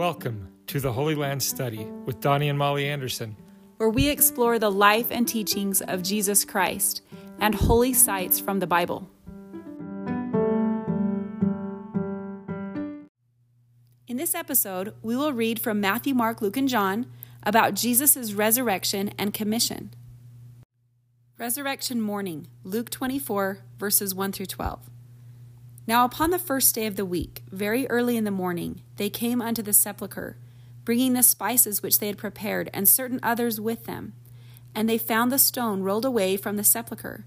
Welcome to the Holy Land Study with Donnie and Molly Anderson, where we explore the life and teachings of Jesus Christ and holy sites from the Bible. In this episode, we will read from Matthew, Mark, Luke, and John about Jesus' resurrection and commission. Resurrection morning, Luke 24, verses 1 through 12. Now, upon the first day of the week, very early in the morning, they came unto the sepulchre, bringing the spices which they had prepared, and certain others with them. And they found the stone rolled away from the sepulchre.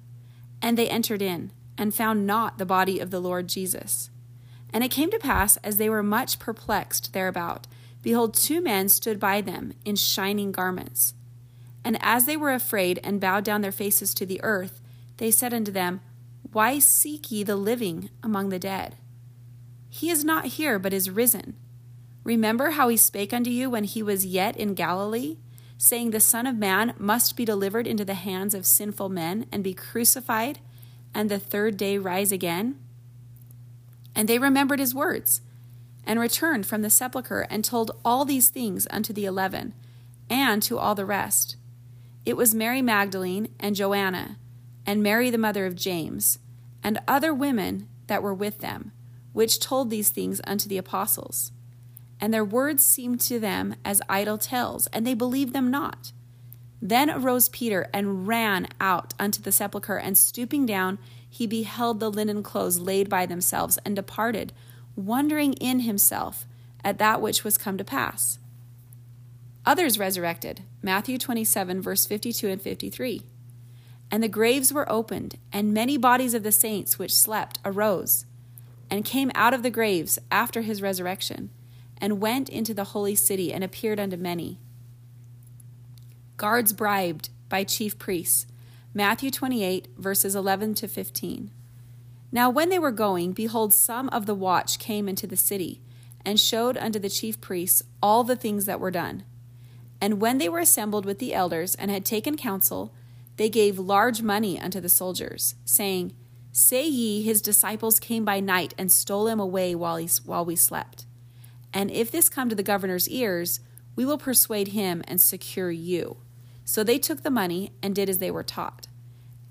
And they entered in, and found not the body of the Lord Jesus. And it came to pass, as they were much perplexed thereabout, behold, two men stood by them in shining garments. And as they were afraid and bowed down their faces to the earth, they said unto them, why seek ye the living among the dead? He is not here, but is risen. Remember how he spake unto you when he was yet in Galilee, saying, The Son of Man must be delivered into the hands of sinful men and be crucified, and the third day rise again? And they remembered his words, and returned from the sepulchre, and told all these things unto the eleven, and to all the rest. It was Mary Magdalene and Joanna, and Mary the mother of James and other women that were with them, which told these things unto the apostles. And their words seemed to them as idle tales, and they believed them not. Then arose Peter and ran out unto the sepulchre, and stooping down, he beheld the linen clothes laid by themselves, and departed, wondering in himself at that which was come to pass. Others resurrected. Matthew 27, verse 52 and 53. And the graves were opened, and many bodies of the saints which slept arose, and came out of the graves after his resurrection, and went into the holy city, and appeared unto many. Guards bribed by chief priests. Matthew 28, verses 11 to 15. Now, when they were going, behold, some of the watch came into the city, and showed unto the chief priests all the things that were done. And when they were assembled with the elders, and had taken counsel, they gave large money unto the soldiers, saying, Say ye, his disciples came by night and stole him away while, he, while we slept. And if this come to the governor's ears, we will persuade him and secure you. So they took the money and did as they were taught.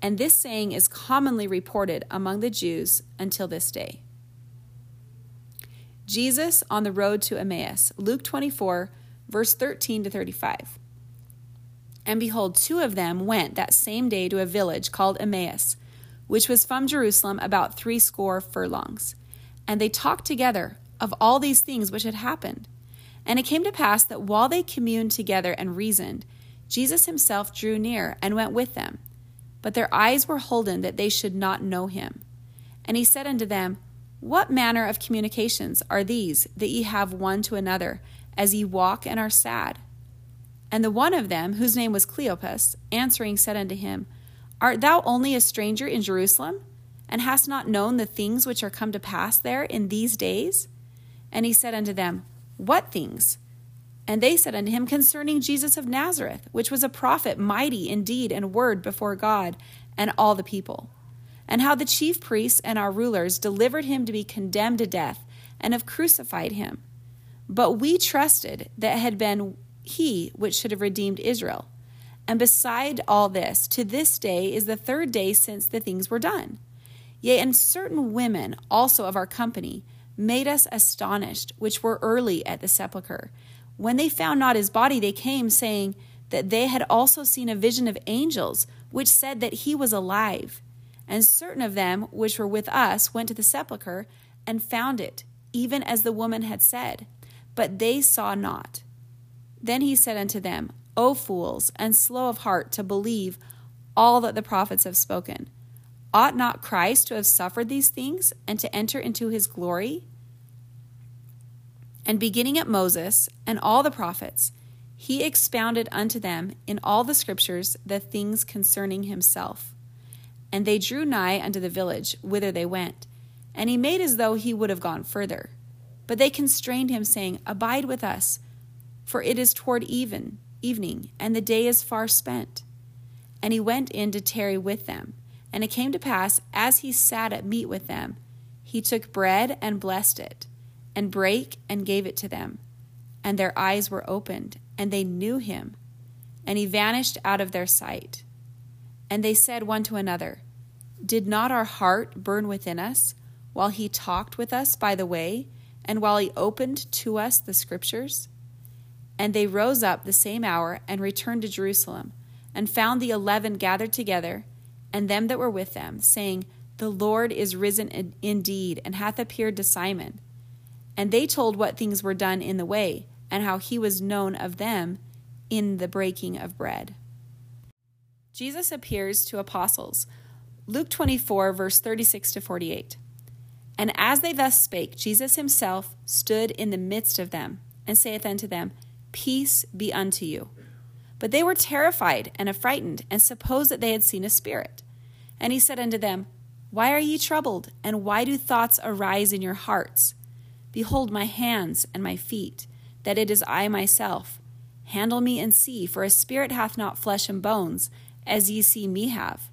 And this saying is commonly reported among the Jews until this day. Jesus on the road to Emmaus, Luke 24, verse 13 to 35. And behold, two of them went that same day to a village called Emmaus, which was from Jerusalem about threescore furlongs. And they talked together of all these things which had happened. And it came to pass that while they communed together and reasoned, Jesus himself drew near and went with them. But their eyes were holden that they should not know him. And he said unto them, What manner of communications are these that ye have one to another, as ye walk and are sad? And the one of them, whose name was Cleopas, answering said unto him, Art thou only a stranger in Jerusalem, and hast not known the things which are come to pass there in these days? And he said unto them, What things? And they said unto him, Concerning Jesus of Nazareth, which was a prophet, mighty in deed and word before God and all the people, and how the chief priests and our rulers delivered him to be condemned to death, and have crucified him. But we trusted that had been he which should have redeemed Israel. And beside all this, to this day is the third day since the things were done. Yea, and certain women also of our company made us astonished, which were early at the sepulchre. When they found not his body, they came, saying that they had also seen a vision of angels, which said that he was alive. And certain of them which were with us went to the sepulchre and found it, even as the woman had said, but they saw not. Then he said unto them, O fools, and slow of heart to believe all that the prophets have spoken. Ought not Christ to have suffered these things and to enter into his glory? And beginning at Moses and all the prophets, he expounded unto them in all the scriptures the things concerning himself. And they drew nigh unto the village whither they went, and he made as though he would have gone further. But they constrained him, saying, Abide with us for it is toward even evening, and the day is far spent. And he went in to tarry with them. And it came to pass, as he sat at meat with them, he took bread and blessed it, and brake and gave it to them. and their eyes were opened, and they knew him, and he vanished out of their sight. And they said one to another, Did not our heart burn within us while he talked with us by the way, and while he opened to us the scriptures? And they rose up the same hour and returned to Jerusalem, and found the eleven gathered together, and them that were with them, saying, The Lord is risen indeed, and hath appeared to Simon. And they told what things were done in the way, and how he was known of them in the breaking of bread. Jesus appears to apostles. Luke 24, verse 36 to 48. And as they thus spake, Jesus himself stood in the midst of them, and saith unto them, Peace be unto you. But they were terrified and affrighted, and supposed that they had seen a spirit. And he said unto them, Why are ye troubled, and why do thoughts arise in your hearts? Behold my hands and my feet, that it is I myself. Handle me and see, for a spirit hath not flesh and bones, as ye see me have.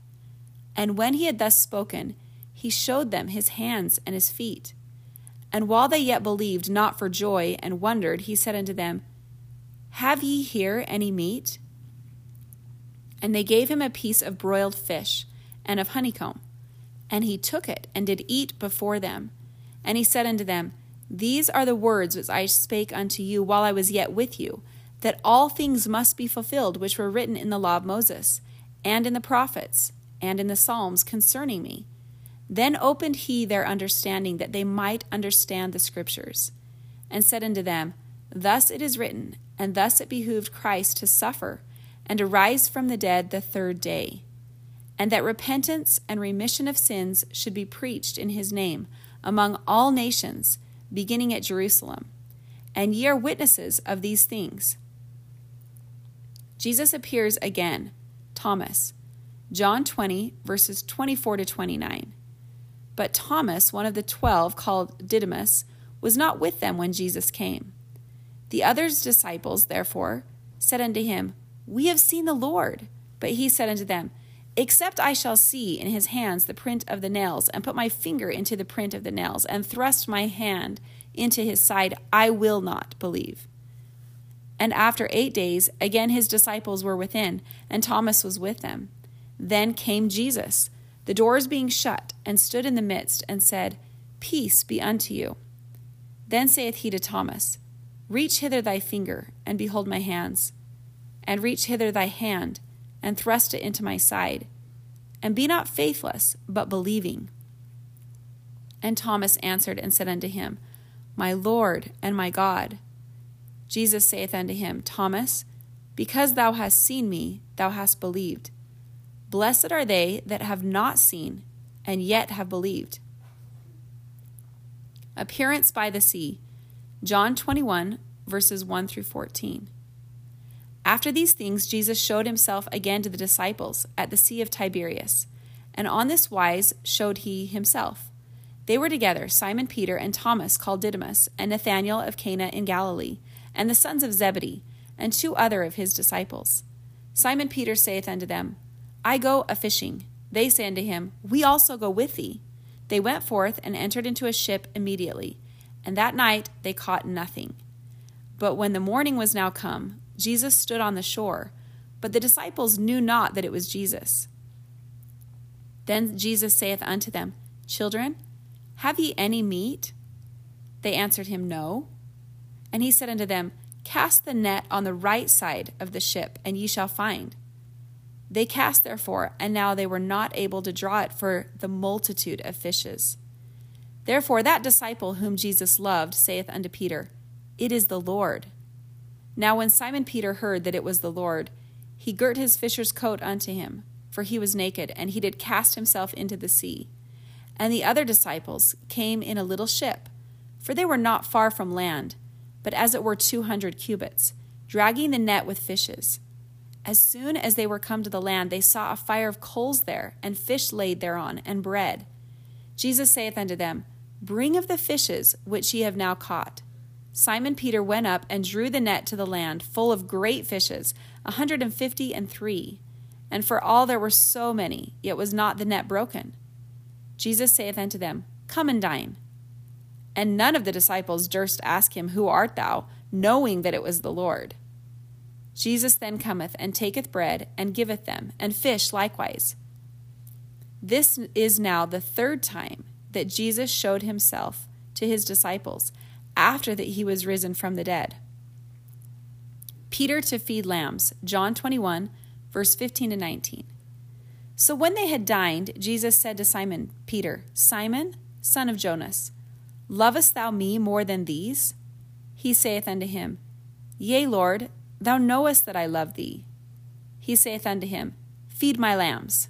And when he had thus spoken, he showed them his hands and his feet. And while they yet believed not for joy and wondered, he said unto them, Have ye here any meat? And they gave him a piece of broiled fish and of honeycomb. And he took it and did eat before them. And he said unto them, these are the words which I spake unto you while I was yet with you, that all things must be fulfilled which were written in the law of Moses, and in the prophets, and in the Psalms concerning me. Then opened he their understanding that they might understand the Scriptures, and said unto them, Thus it is written, and thus it behooved Christ to suffer, and to rise from the dead the third day, and that repentance and remission of sins should be preached in his name among all nations beginning at Jerusalem. And ye are witnesses of these things. Jesus appears again, Thomas, John 20, verses 24 to 29. But Thomas, one of the twelve, called Didymus, was not with them when Jesus came. The other's disciples, therefore, said unto him, We have seen the Lord. But he said unto them, Except I shall see in his hands the print of the nails, and put my finger into the print of the nails, and thrust my hand into his side, I will not believe. And after eight days, again his disciples were within, and Thomas was with them. Then came Jesus, the doors being shut, and stood in the midst, and said, Peace be unto you. Then saith he to Thomas, Reach hither thy finger, and behold my hands, and reach hither thy hand and thrust it into my side. And be not faithless, but believing. And Thomas answered and said unto him, My Lord and my God. Jesus saith unto him, Thomas, because thou hast seen me, thou hast believed. Blessed are they that have not seen, and yet have believed. Appearance by the sea. John 21, verses 1 through 14. After these things, Jesus showed himself again to the disciples at the Sea of Tiberias, and on this wise showed he himself. They were together, Simon Peter and Thomas called Didymus, and Nathanael of Cana in Galilee, and the sons of Zebedee, and two other of his disciples. Simon Peter saith unto them, I go a fishing. They say unto him, We also go with thee. They went forth and entered into a ship immediately, and that night they caught nothing. But when the morning was now come, Jesus stood on the shore, but the disciples knew not that it was Jesus. Then Jesus saith unto them, Children, have ye any meat? They answered him, No. And he said unto them, Cast the net on the right side of the ship, and ye shall find. They cast therefore, and now they were not able to draw it for the multitude of fishes. Therefore that disciple whom Jesus loved saith unto Peter, It is the Lord. Now, when Simon Peter heard that it was the Lord, he girt his fisher's coat unto him, for he was naked, and he did cast himself into the sea. And the other disciples came in a little ship, for they were not far from land, but as it were two hundred cubits, dragging the net with fishes. As soon as they were come to the land, they saw a fire of coals there, and fish laid thereon, and bread. Jesus saith unto them, Bring of the fishes which ye have now caught. Simon Peter went up and drew the net to the land, full of great fishes, a hundred and fifty and three. And for all there were so many, yet was not the net broken. Jesus saith unto them, Come and dine. And none of the disciples durst ask him, Who art thou? knowing that it was the Lord. Jesus then cometh and taketh bread and giveth them, and fish likewise. This is now the third time that Jesus showed himself to his disciples after that he was risen from the dead. Peter to feed lambs, John 21, verse 15 to 19. So when they had dined, Jesus said to Simon Peter, Simon, son of Jonas, lovest thou me more than these? He saith unto him, Yea, Lord, thou knowest that I love thee. He saith unto him, Feed my lambs.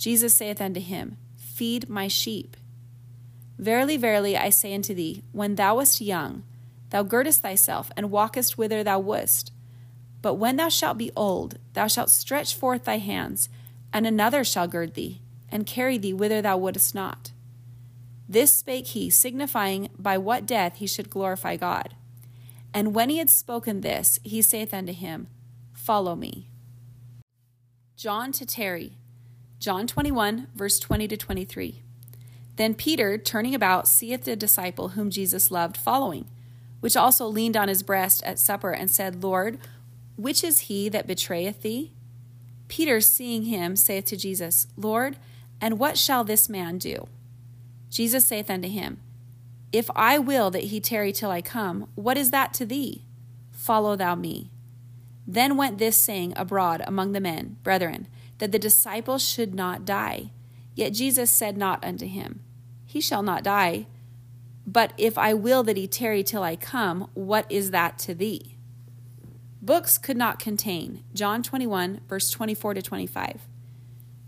Jesus saith unto him, Feed my sheep. Verily, verily, I say unto thee, when thou wast young, thou girdest thyself and walkest whither thou wouldst. But when thou shalt be old, thou shalt stretch forth thy hands, and another shall gird thee, and carry thee whither thou wouldest not. This spake he, signifying by what death he should glorify God. And when he had spoken this, he saith unto him, Follow me. John to tarry. John 21, verse 20 to 23. Then Peter, turning about, seeth the disciple whom Jesus loved following, which also leaned on his breast at supper, and said, Lord, which is he that betrayeth thee? Peter, seeing him, saith to Jesus, Lord, and what shall this man do? Jesus saith unto him, If I will that he tarry till I come, what is that to thee? Follow thou me. Then went this saying abroad among the men, Brethren, that the disciple should not die. Yet Jesus said not unto him, he shall not die. But if I will that he tarry till I come, what is that to thee? Books could not contain. John 21, verse 24 to 25.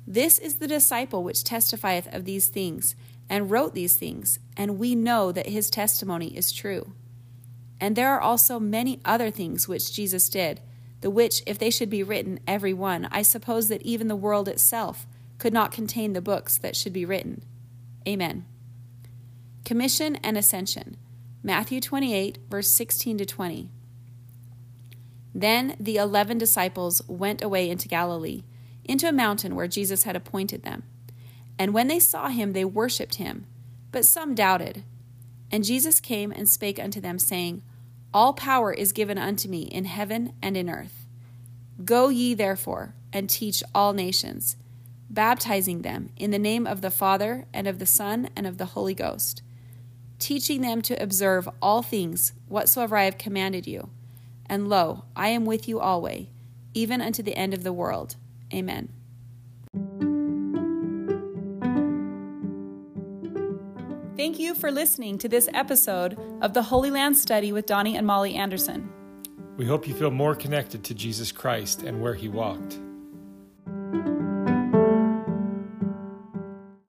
This is the disciple which testifieth of these things, and wrote these things, and we know that his testimony is true. And there are also many other things which Jesus did, the which, if they should be written every one, I suppose that even the world itself could not contain the books that should be written. Amen. Commission and Ascension. Matthew 28, verse 16 to 20. Then the eleven disciples went away into Galilee, into a mountain where Jesus had appointed them. And when they saw him, they worshipped him, but some doubted. And Jesus came and spake unto them, saying, All power is given unto me in heaven and in earth. Go ye therefore, and teach all nations, baptizing them in the name of the Father, and of the Son, and of the Holy Ghost teaching them to observe all things whatsoever I have commanded you. And lo, I am with you always, even unto the end of the world. Amen. For listening to this episode of the Holy Land Study with Donnie and Molly Anderson. We hope you feel more connected to Jesus Christ and where he walked.